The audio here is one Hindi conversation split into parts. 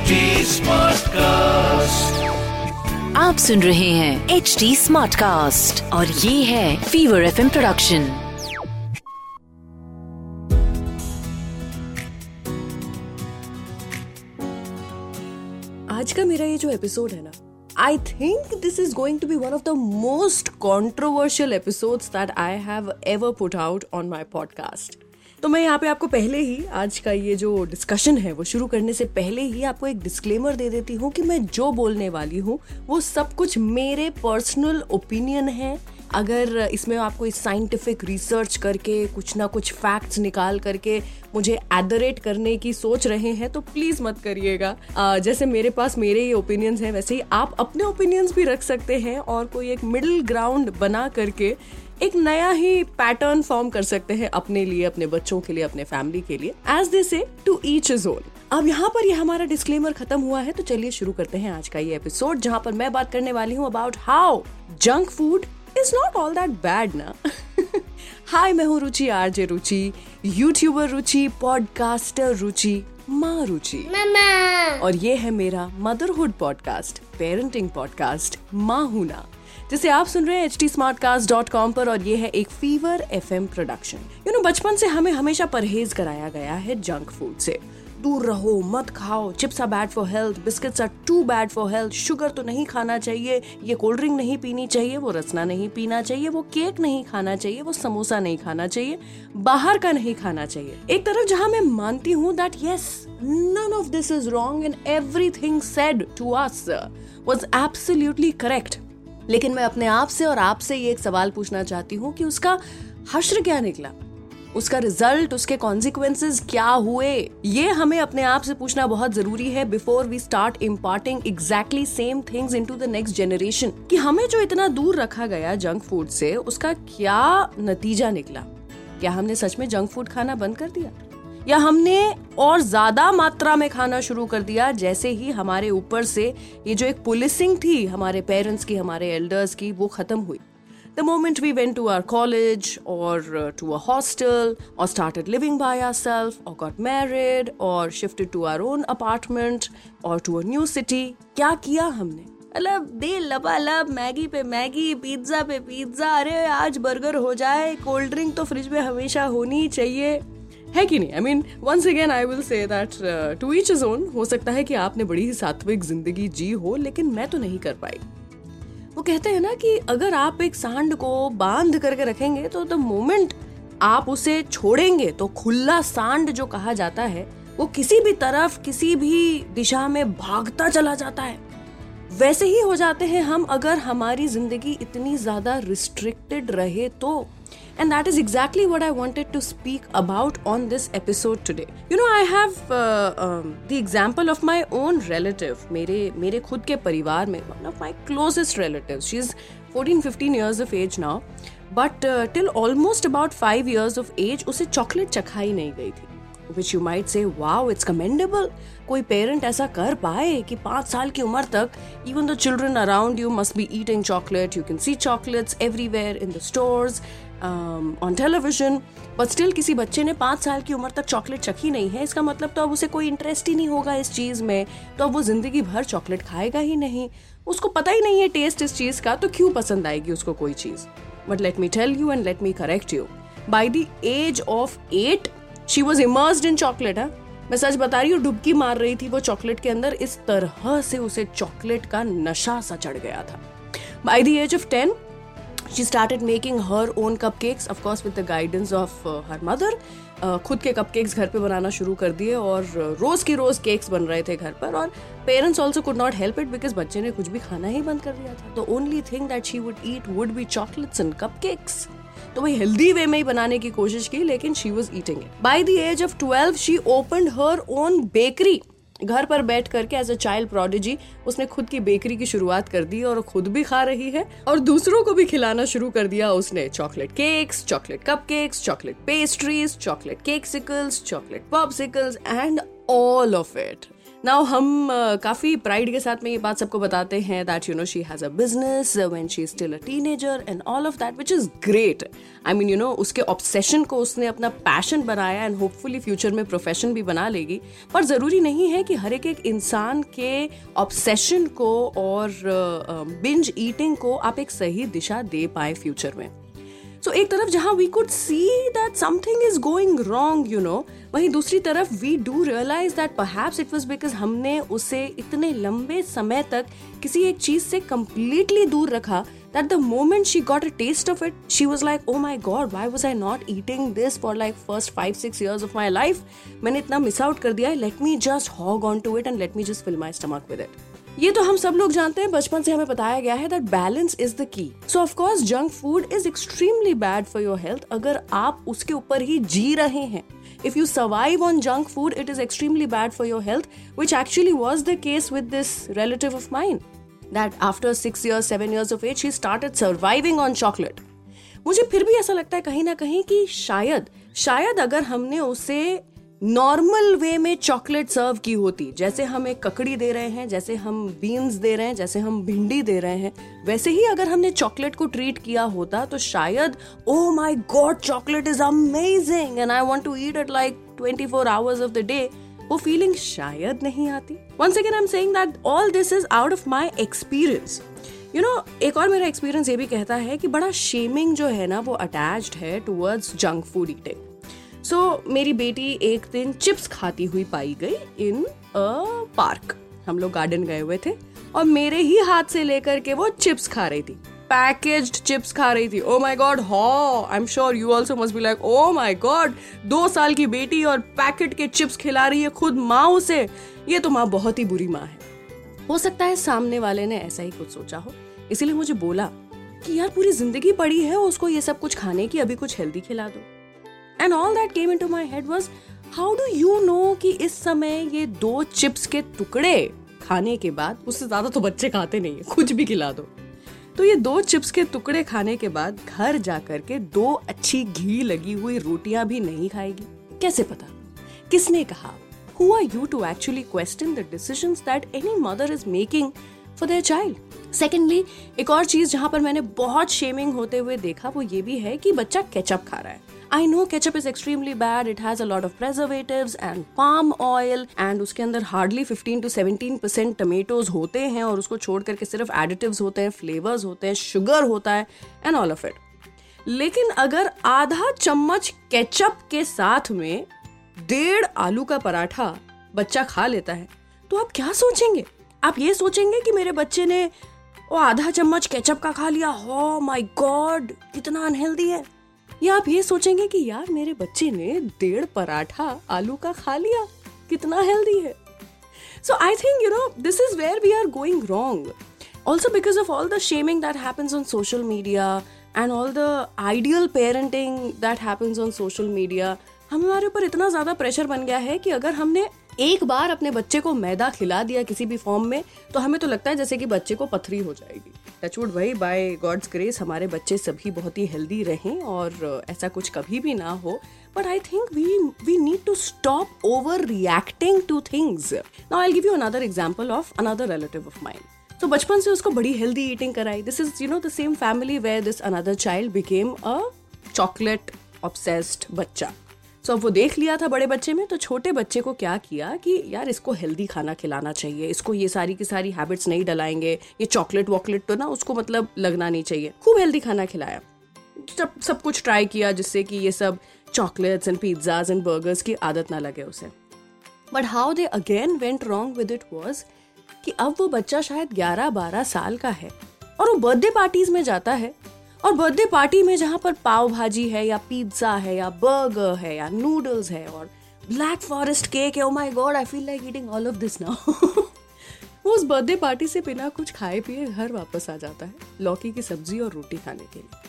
HD Smartcast. आप सुन रहे हैं एच डी स्मार्ट कास्ट और ये है फीवर एफ़ प्रोडक्शन आज का मेरा ये जो एपिसोड है ना I think this is going to be one of the most controversial episodes that I have ever put out on my podcast तो मैं यहाँ पे आपको पहले ही आज का ये जो डिस्कशन है, वो शुरू करने से पहले ही आपको एक डिस्क्लेमर दे देती हूँ कि मैं जो बोलने वाली हूँ, वो सब कुछ मेरे पर्सनल ओपिनियन है। अगर इसमें आपको इस साइंटिफिक रिसर्च करके, कुछ ना कुछ फैक्ट्स निकाल करके मुझे एडरेट करने की सोच रहे हैं तो प्लीज़ मत करिएगा। जैसे मेरे पास मेरे ही ओपिनियंस हैं, वैसे ही आप अपने ओपिनियंस भी रख सकते हैं और कोई एक मिडिल ग्राउंड बना करके एक नया ही पैटर्न फॉर्म कर सकते हैं अपने लिए अपने बच्चों के लिए अपने फैमिली के लिए एज दे से टू ईच इज़ ओन अब यहाँ पर ये हमारा डिस्क्लेमर खत्म हुआ है तो चलिए शुरू करते हैं आज का ये एपिसोड जहाँ पर मैं बात करने वाली हूँ about how junk food is not all that bad ना? हाय मैं हूँ Ruchi RJ Ruchi YouTuber Ruchi podcaster Ruchi माँ रुचि। और ये है मेरा मदरहुड पॉडकास्ट पेरेंटिंग पॉडकास्ट माँ हूँ ना। जिसे आप सुन रहे हैं एच टी पर और ये है एक fever F production you know बचपन से हमें हमेशा परहेज कराया गया है जंक फ़ूड से. दूर रहो, मत खाओ chips are bad for health biscuits are too bad for health sugar तो नहीं खाना चाहिए, ये कोल्ड ड्रिंक नहीं पीनी चाहिए, वो रसना नहीं पीना चाहिए, वो केक नहीं खाना चाहिए, वो समोसा नहीं खाना चाहिए, बाहर का नहीं खाना चाहिए. एक तरफ़ जहाँ मैं मानती हूँ that yes none of this is wrong and everything said to us was absolutely correct लेकिन मैं अपने आप से और आपसे ये एक सवाल पूछना चाहती हूँ कि उसका हश्र क्या निकला? उसका रिज़ल्ट उसके कॉन्सिक्वेंसेज क्या हुए? ये हमें अपने आप से पूछना बहुत ज़रूरी है before we start imparting exactly same things into the next generation कि हमें जो इतना दूर रखा गया जंक फ़ूड से, उसका क्या नतीजा निकला? क्या हमने सच में जंक फ़ूड खाना बंद कर दिया? या हमने और ज़्यादा मात्रा में खाना शुरू कर दिया जैसे ही हमारे ऊपर से ये जो एक पुलिसिंग थी हमारे पेरेंट्स की हमारे एल्डर्स की वो खत्म हुई। The moment we went to our college or uh, to a hostel or started living by ourselves or got married or shifted to our own apartment or to a new city, क्या किया हमने? मतलब दे लबालब मैगी पे मैगी पिज़्ज़ा पे पिज़्ज़ा अरे आज बर्गर हो जाए कोल्ड ड्रिंक तो फ्रिज में हमेशा होनी चाहिए। है कि नहीं? I mean once again I will say that to each his own हो सकता है कि आपने बड़ी ही सात्विक ज़िंदगी जी हो, लेकिन मैं तो नहीं कर पाई। वो कहते हैं ना कि अगर आप एक सांड को बाँध करके रखेंगे तो द मोमेंट आप उसे छोड़ेंगे तो खुला सांड जो कहा जाता है, वो किसी भी तरफ़, किसी भी दिशा में भागता चला जाता है। वैसे ही हो जाते हैं हम, अगर हमारी ज़िंदगी इतनी ज़्यादा रिस्ट्रिक्टेड रहे तो। and that is exactly what I wanted to speak about on this episode today. You know, I have uh, um, the example of my own relative, मेरे मेरे खुद के परिवार में one of my closest relatives. She's 14 15 years of age now, but uh, till almost about 5 years of age उसे चॉकलेट चखाई नहीं गई थी which you might say wow it's commendable कोई पेरेंट ऐसा कर पाए कि पाँच साल की उम्र तक even the children around you must be eating chocolate you can see chocolates everywhere in the stores on television but still किसी बच्चे ने पाँच साल की उम्र तक चॉकलेट चखी नहीं है। इसका मतलब तो अब उसे कोई इंटरेस्ट ही नहीं होगा इस चीज़ में तो अब वो ज़िंदगी भर चॉकलेट खाएगा ही नहीं। उसको पता ही नहीं है टेस्ट इस चीज़ का तो क्यों पसंद आएगी उसको कोई चीज़? But let me tell you and let me correct you by the age of eight she was immersed in chocolate है? मैं सच बता रही हूँ, डुबकी मार रही थी वो चॉकलेट के अंदर, इस तरह से उसे चॉकलेट का नशा सा चढ़ गया था। By the age of ten she started own cupcakes of course with the guidance of uh, her mother. Uh, खुद के कपकेक्स घर पे बनाना शुरू कर दिए और रोज की रोज केक्स बन रहे थे घर पर और parents also could not help it because बच्चे ने कुछ भी खाना ही बंद कर दिया था। तो only thing that she would eat would be chocolates and cupcakes तो वही हेल्दी वे में ही बनाने की कोशिश की लेकिन she was eating it by the age of twelve she open her own bakery घर पर बैठ करके एज अ चाइल्ड प्रोडिजी उसने खुद की बेकरी की शुरुआत कर दी और खुद भी खा रही है और दूसरों को भी खिलाना शुरू कर दिया उसने। Chocolate cakes chocolate cupcakes chocolate pastries chocolate cakesicles chocolate popsicles and all of it now हम काफ़ी प्राइड के साथ में ये बात सबको बताते हैं that you know she has a business when she is still a teenager and all of that which is great I mean you know उसके ऑब्सेशन को उसने अपना पैशन बनाया एंड होपफुली फ्यूचर में प्रोफेशन भी बना लेगी। पर ज़रूरी नहीं है कि हर एक एक इंसान के ऑब्सेशन को और बिंज uh, ईटिंग को आप एक सही दिशा दे पाए फ्यूचर में। सो एक तरफ़ जहाँ we could see that something is going wrong you know वहीं दूसरी तरफ़ we do realize that perhaps it was because हमने उसे इतने लंबे समय तक किसी एक चीज़ से कंप्लीटली दूर रखा that the moment she got a taste of it she was like oh my god why was I not eating this for like first five six years of my life मैंने इतना मिस आउट कर दिया है। Let me just hog on to it and let me just fill my stomach with it ये तो हम सब लोग जानते हैं, बचपन से हमें बताया गया है that balance is the key so of course junk food is extremely bad for your health अगर आप उसके ऊपर ही जी रहे हैं if you survive on junk food it is extremely bad for your health which actually was the case with this relative of mine that after six year seven years of age he started surviving on chocolate मुझे फिर भी ऐसा लगता है कहीं ना कहीं कि शायद शायद अगर हमने उसे नॉर्मल वे में चॉकलेट सर्व की होती, जैसे हम एक ककड़ी दे रहे हैं, जैसे हम बीन्स दे रहे हैं, जैसे हम भिंडी दे रहे हैं, वैसे ही अगर हमने चॉकलेट को ट्रीट किया होता तो शायद ओ my god chocolate is amazing and I want to eat it like twenty four hours of the day वो फीलिंग शायद नहीं आती। One second I am that all this is out of my experience you know एक और मेरा एक्सपीरियंस ये भी कहता है कि बड़ा शेमिंग जो है ना, वो अटैच्ड है towards junk food eating so so, मेरी बेटी एक दिन चिप्स खाती हुई पाई गई इन अ पार्क हम लोग गार्डन गए हुए थे और मेरे ही हाथ से लेकर के वो चिप्स खा रही थी। पैकेज्ड चिप्स खा रही थी। ओ माय गॉड हो I am sure you also must be like oh my god दो साल की बेटी और पैकेट के चिप्स खिला रही है खुद माँ उसे। ये तो माँ बहुत ही बुरी माँ है। हो सकता है सामने वाले ने ऐसा ही कुछ सोचा हो। इसीलिए मुझे बोला कि यार पूरी ज़िंदगी पड़ी है उसको ये सब कुछ खाने की अभी कुछ हेल्दी खिला दो। And all that came into my head was how do you know कि इस समय ये दो चिप्स के टुकड़े खाने के बाद, उससे ज़्यादा तो बच्चे खाते नहीं है, कुछ भी खिला दो। तो ये दो चिप्स के टुकड़े खाने के बाद घर जाकर के दो अच्छी घी लगी हुई रोटियाँ भी नहीं खाएगी। कैसे पता? किसने कहा? Who are you to actually question the decisions that any mother is making for their child secondly एक और चीज़ जहाँ पर मैंने बहुत शेमिंग होते हुए देखा, वो ये भी है कि बच्चा केचप खा रहा है। I know ketchup is extremely bad it has a lot of preservative and palm oil and उसके अंदर हार्डली 15 टू 17 परसेंट टमेटोज होते हैं और उसको छोड़ करके सिर्फ़ एडिटिव होते हैं फ्लेवर्स होते हैं शुगर होता है एंड ऑल ऑफ़ इट लेकिन अगर आधा चम्मच केचप के साथ में डेढ़ आलू का पराठा बच्चा खा लेता है तो आप क्या सोचेंगे? आप ये सोचेंगे कि मेरे बच्चे ने वो आधा चम्मच केचप का खा लिया? हो माय गॉड कितना अनहेल्दी है। या आप ये सोचेंगे कि यार मेरे बच्चे ने डेढ़ पराठा आलू का खा लिया। कितना हेल्दी है। So I think you know this is where we are going wrong also because of all the shaming that happens on social media and all the ideal parenting that happens on social media हमारे ऊपर इतना ज़्यादा प्रेशर बन गया है कि अगर हमने एक बार अपने बच्चे को मैदा खिला दिया किसी भी फॉर्म में तो हमें तो लगता है जैसे कि बच्चे को पथरी हो जाएगी। टचवुड भाई बाय गॉड्स ग्रेस हमारे बच्चे सभी बहुत ही हेल्दी रहें और ऐसा कुछ कभी भी ना हो। But I think we we need to stop overreacting to things now I give you another example of another relative of mine तो बचपन से उसको बड़ी हेल्दी ईटिंग कराई। This is you know the same family where this another child became a chocolate obsessed बच्चा। सो अब वो देख लिया था बड़े बच्चे में तो छोटे बच्चे को क्या किया कि यार इसको हेल्दी खाना खिलाना चाहिए, इसको ये सारी की सारी हैबिट्स नहीं डलाएँगे, ये चॉकलेट वॉकलेट तो ना उसको मतलब लगना नहीं चाहिए। खूब हेल्दी खाना खिलाया। सब सब कुछ ट्राई किया जिससे कि ये सब chocolates and pizzas and burgers की आदत ना लगे उसे। But how they again went wrong with it was कि अब वो बच्चा शायद ग्यारह बारह साल का है और वो बर्थडे पार्टीज़ में जाता है। और बर्थडे पार्टी में जहाँ पर पाव भाजी है या पिज्जा है या बर्गर है या नूडल्स है और ब्लैक फॉरेस्ट केक है ओ my god I feel like eating all of this now वो उस बर्थडे पार्टी से बिना कुछ खाए पिए घर वापस आ जाता है, लौकी की सब्ज़ी और रोटी खाने के लिए।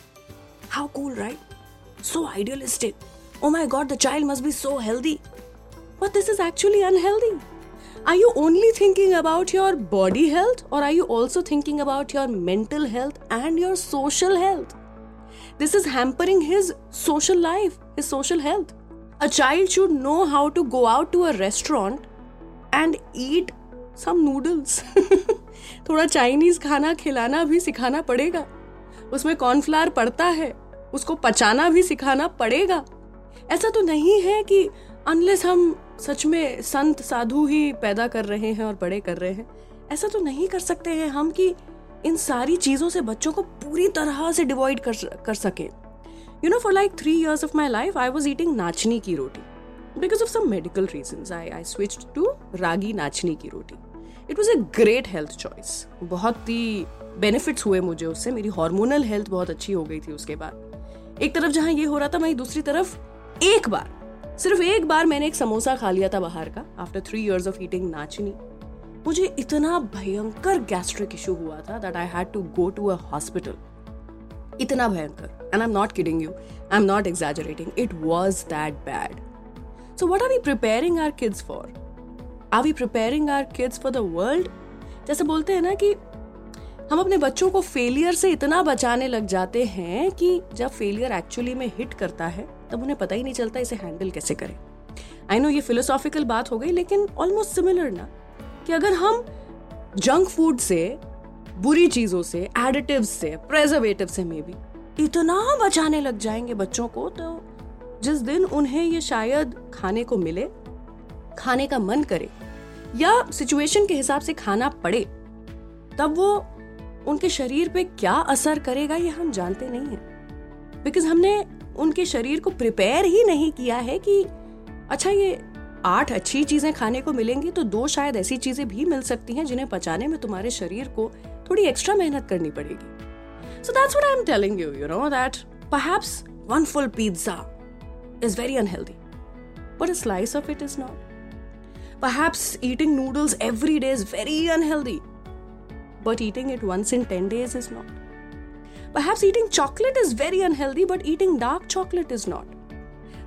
How cool right so idealistic oh my god the child must be so healthy but this is actually unhealthy Are you only thinking about your body health or are you also thinking about your mental health and your social health? This is hampering his social life, his social health. A child should know how to go out to a restaurant and eat some noodles थोड़ा चाइनीज खाना खिलाना भी सिखाना पड़ेगा उसमें कॉर्नफ्लावर पड़ता है उसको पचाना भी सिखाना पड़ेगा ऐसा तो नहीं है कि अनलेस हम सच में संत साधु ही पैदा कर रहे हैं और बड़े कर रहे हैं। ऐसा तो नहीं कर सकते हैं हम कि इन सारी चीज़ों से बच्चों को पूरी तरह से डिवॉइड कर कर सके। You know for like three years of my life I was eating nachni की रोटी। Because of some medical reason I I switch to ragi nachni की रोटी। It was a great health choice बहुत ही बेनिफिट्स हुए मुझे उससे। मेरी हार्मोनल हेल्थ बहुत अच्छी हो गई थी उसके बाद। एक तरफ़ जहाँ ये हो रहा था वहीं दूसरी तरफ़ एक बार सिर्फ़ एक बार मैंने एक समोसा खा लिया था बाहर का after three years of eating nachni. मुझे इतना भयंकर गैस्ट्रिक इशू हुआ था that I had to go to a hospital इतना भयंकर। And I am not kidding you I am not exaggerating it was that bad so what are we preparing our kids for are we preparing our kids for the world जैसे बोलते हैं ना कि हम अपने बच्चों को फेलियर से इतना बचाने लग जाते हैं कि जब फेलियर एक्चुअली में हिट करता है तब उन्हें पता ही नहीं चलता इसे हैंडल कैसे करें। आई नो ये फिलोसॉफिकल बात हो गई, लेकिन ऑलमोस्ट सिमिलर ना, कि अगर हम जंक फ़ूड से, बुरी चीज़ों से एडिटिव से प्रेजर्वेटिव से मे बी इतना बचाने लग जाएँगे बच्चों को तो जिस दिन उन्हें ये शायद खाने को मिले, खाने का मन करे, या सिचुएशन के हिसाब से खाना पड़े, तब वो उनके शरीर पे क्या असर करेगा ये हम जानते नहीं है। बिकॉज़ हमने उनके शरीर को प्रिपेयर ही नहीं किया है कि अच्छा ये आठ अच्छी चीज़ें खाने को मिलेंगी तो दो शायद ऐसी चीज़ें भी मिल सकती हैं जिन्हें पचाने में तुम्हारे शरीर को थोड़ी एक्स्ट्रा मेहनत करनी पड़ेगी. So that's what I am telling you you know that perhaps one full pizza is very unhealthy but a slice of it is not perhaps eating noodles every day is very unhealthy but eating it once in ten days is not perhaps eating chocolate is very unhealthy but eating dark chocolate is not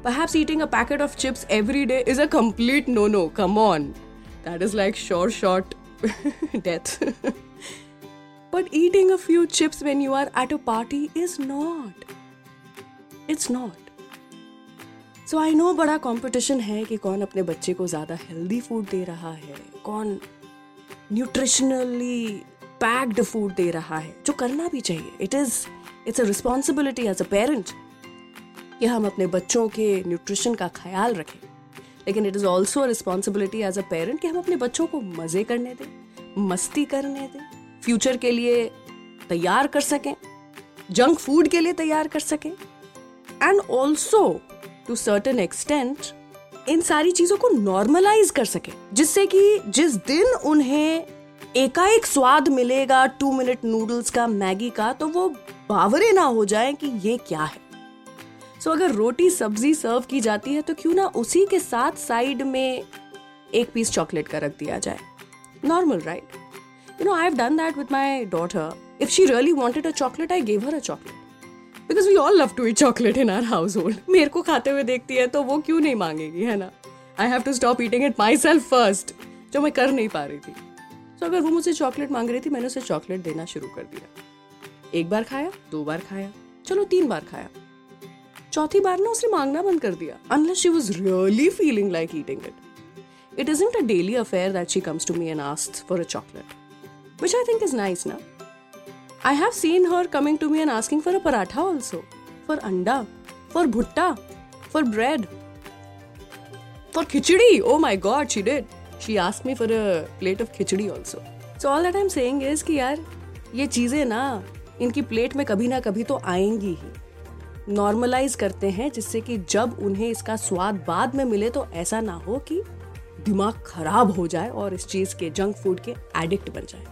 Perhaps eating a packet of chips every day is a complete no no. Come on. That is like sure shot death. but eating a few chips when you are at a party is not. It's not. So I know बड़ा कंपटीशन है कि कौन अपने बच्चे को ज़्यादा हेल्दी फ़ूड दे रहा है कौन न्यूट्रिशनली पैक्ड फ़ूड दे रहा है, जो करना भी चाहिए। It is it's a responsibility as a parent कि हम अपने बच्चों के न्यूट्रिशन का ख्याल रखें। लेकिन it is also responsibility as a parent कि हम अपने बच्चों को मज़े करने दें, मस्ती करने दें फ्यूचर के लिए तैयार कर सकें जंक फ़ूड के लिए तैयार कर सकें and also to certain extent इन सारी चीज़ों को नॉर्मलाइज कर सके, जिससे कि जिस दिन उन्हें एकाएक स्वाद मिलेगा टू मिनट नूडल्स का मैगी का तो वो बावरे ना हो जाए कि ये क्या है। सो so, अगर रोटी सब्ज़ी सर्व की जाती है तो क्यों ना उसी के साथ साइड में एक पीस चॉकलेट का रख दिया जाए। Normal right you know I have done that with my daughter if she really wanted a chocolate I gave her a chocolate because we all love to eat chocolate in our household मेरे को खाते हुए देखती है तो वो क्यों नहीं मांगेगी है ना? I have to stop eating it myself first जो मैं कर नहीं पा रही थी। तो अगर वो मुझे चॉकलेट मांग रही थी मैंने उसे चॉकलेट देना शुरू कर दिया। एक बार खाया दो बार खाया चलो तीन बार खाया। चौथी बार ना उसने मांगना बंद कर दिया unless she was really feeling like eating it it isn't a daily affair that she comes to me and ask for a chocolate which I think is nice ना I have seen her coming to me and asking for a paratha also, for anda, for bhutta, for bread, for khichdi. Oh my god, she did. She asked me for a plate of khichdi also. So, all that I'm saying is कि यार, ये चीज़ें ना, इनकी प्लेट में कभी ना कभी तो आएँगी ही नॉर्मलाइज करते हैं जिससे कि जब उन्हें इसका स्वाद बाद में मिले तो ऐसा ना हो कि दिमाग खराब हो जाए और इस चीज़ के जंक फ़ूड के एडिक्ट बन जाए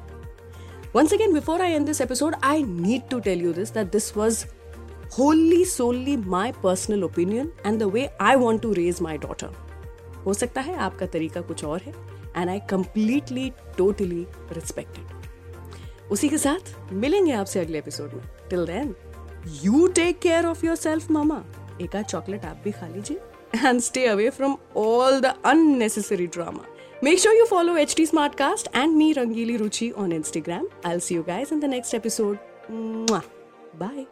once again before I end this episode I need to tell you this that this was wholly solely my personal opinion and the way I want to raise my daughter हो सकता है आपका तरीका कुछ और है and I completely totally respected उसी के साथ मिलेंगे आपसे अगले एपिसोड में till then you take care of yourself mama एक आध चॉकलेट आप भी खा लीजिए and stay away from all the unnecessary drama Make sure you follow HT Smartcast and me, Rangili Ruchi, on Instagram. I'll see you guys in the next episode. Mwah. Bye.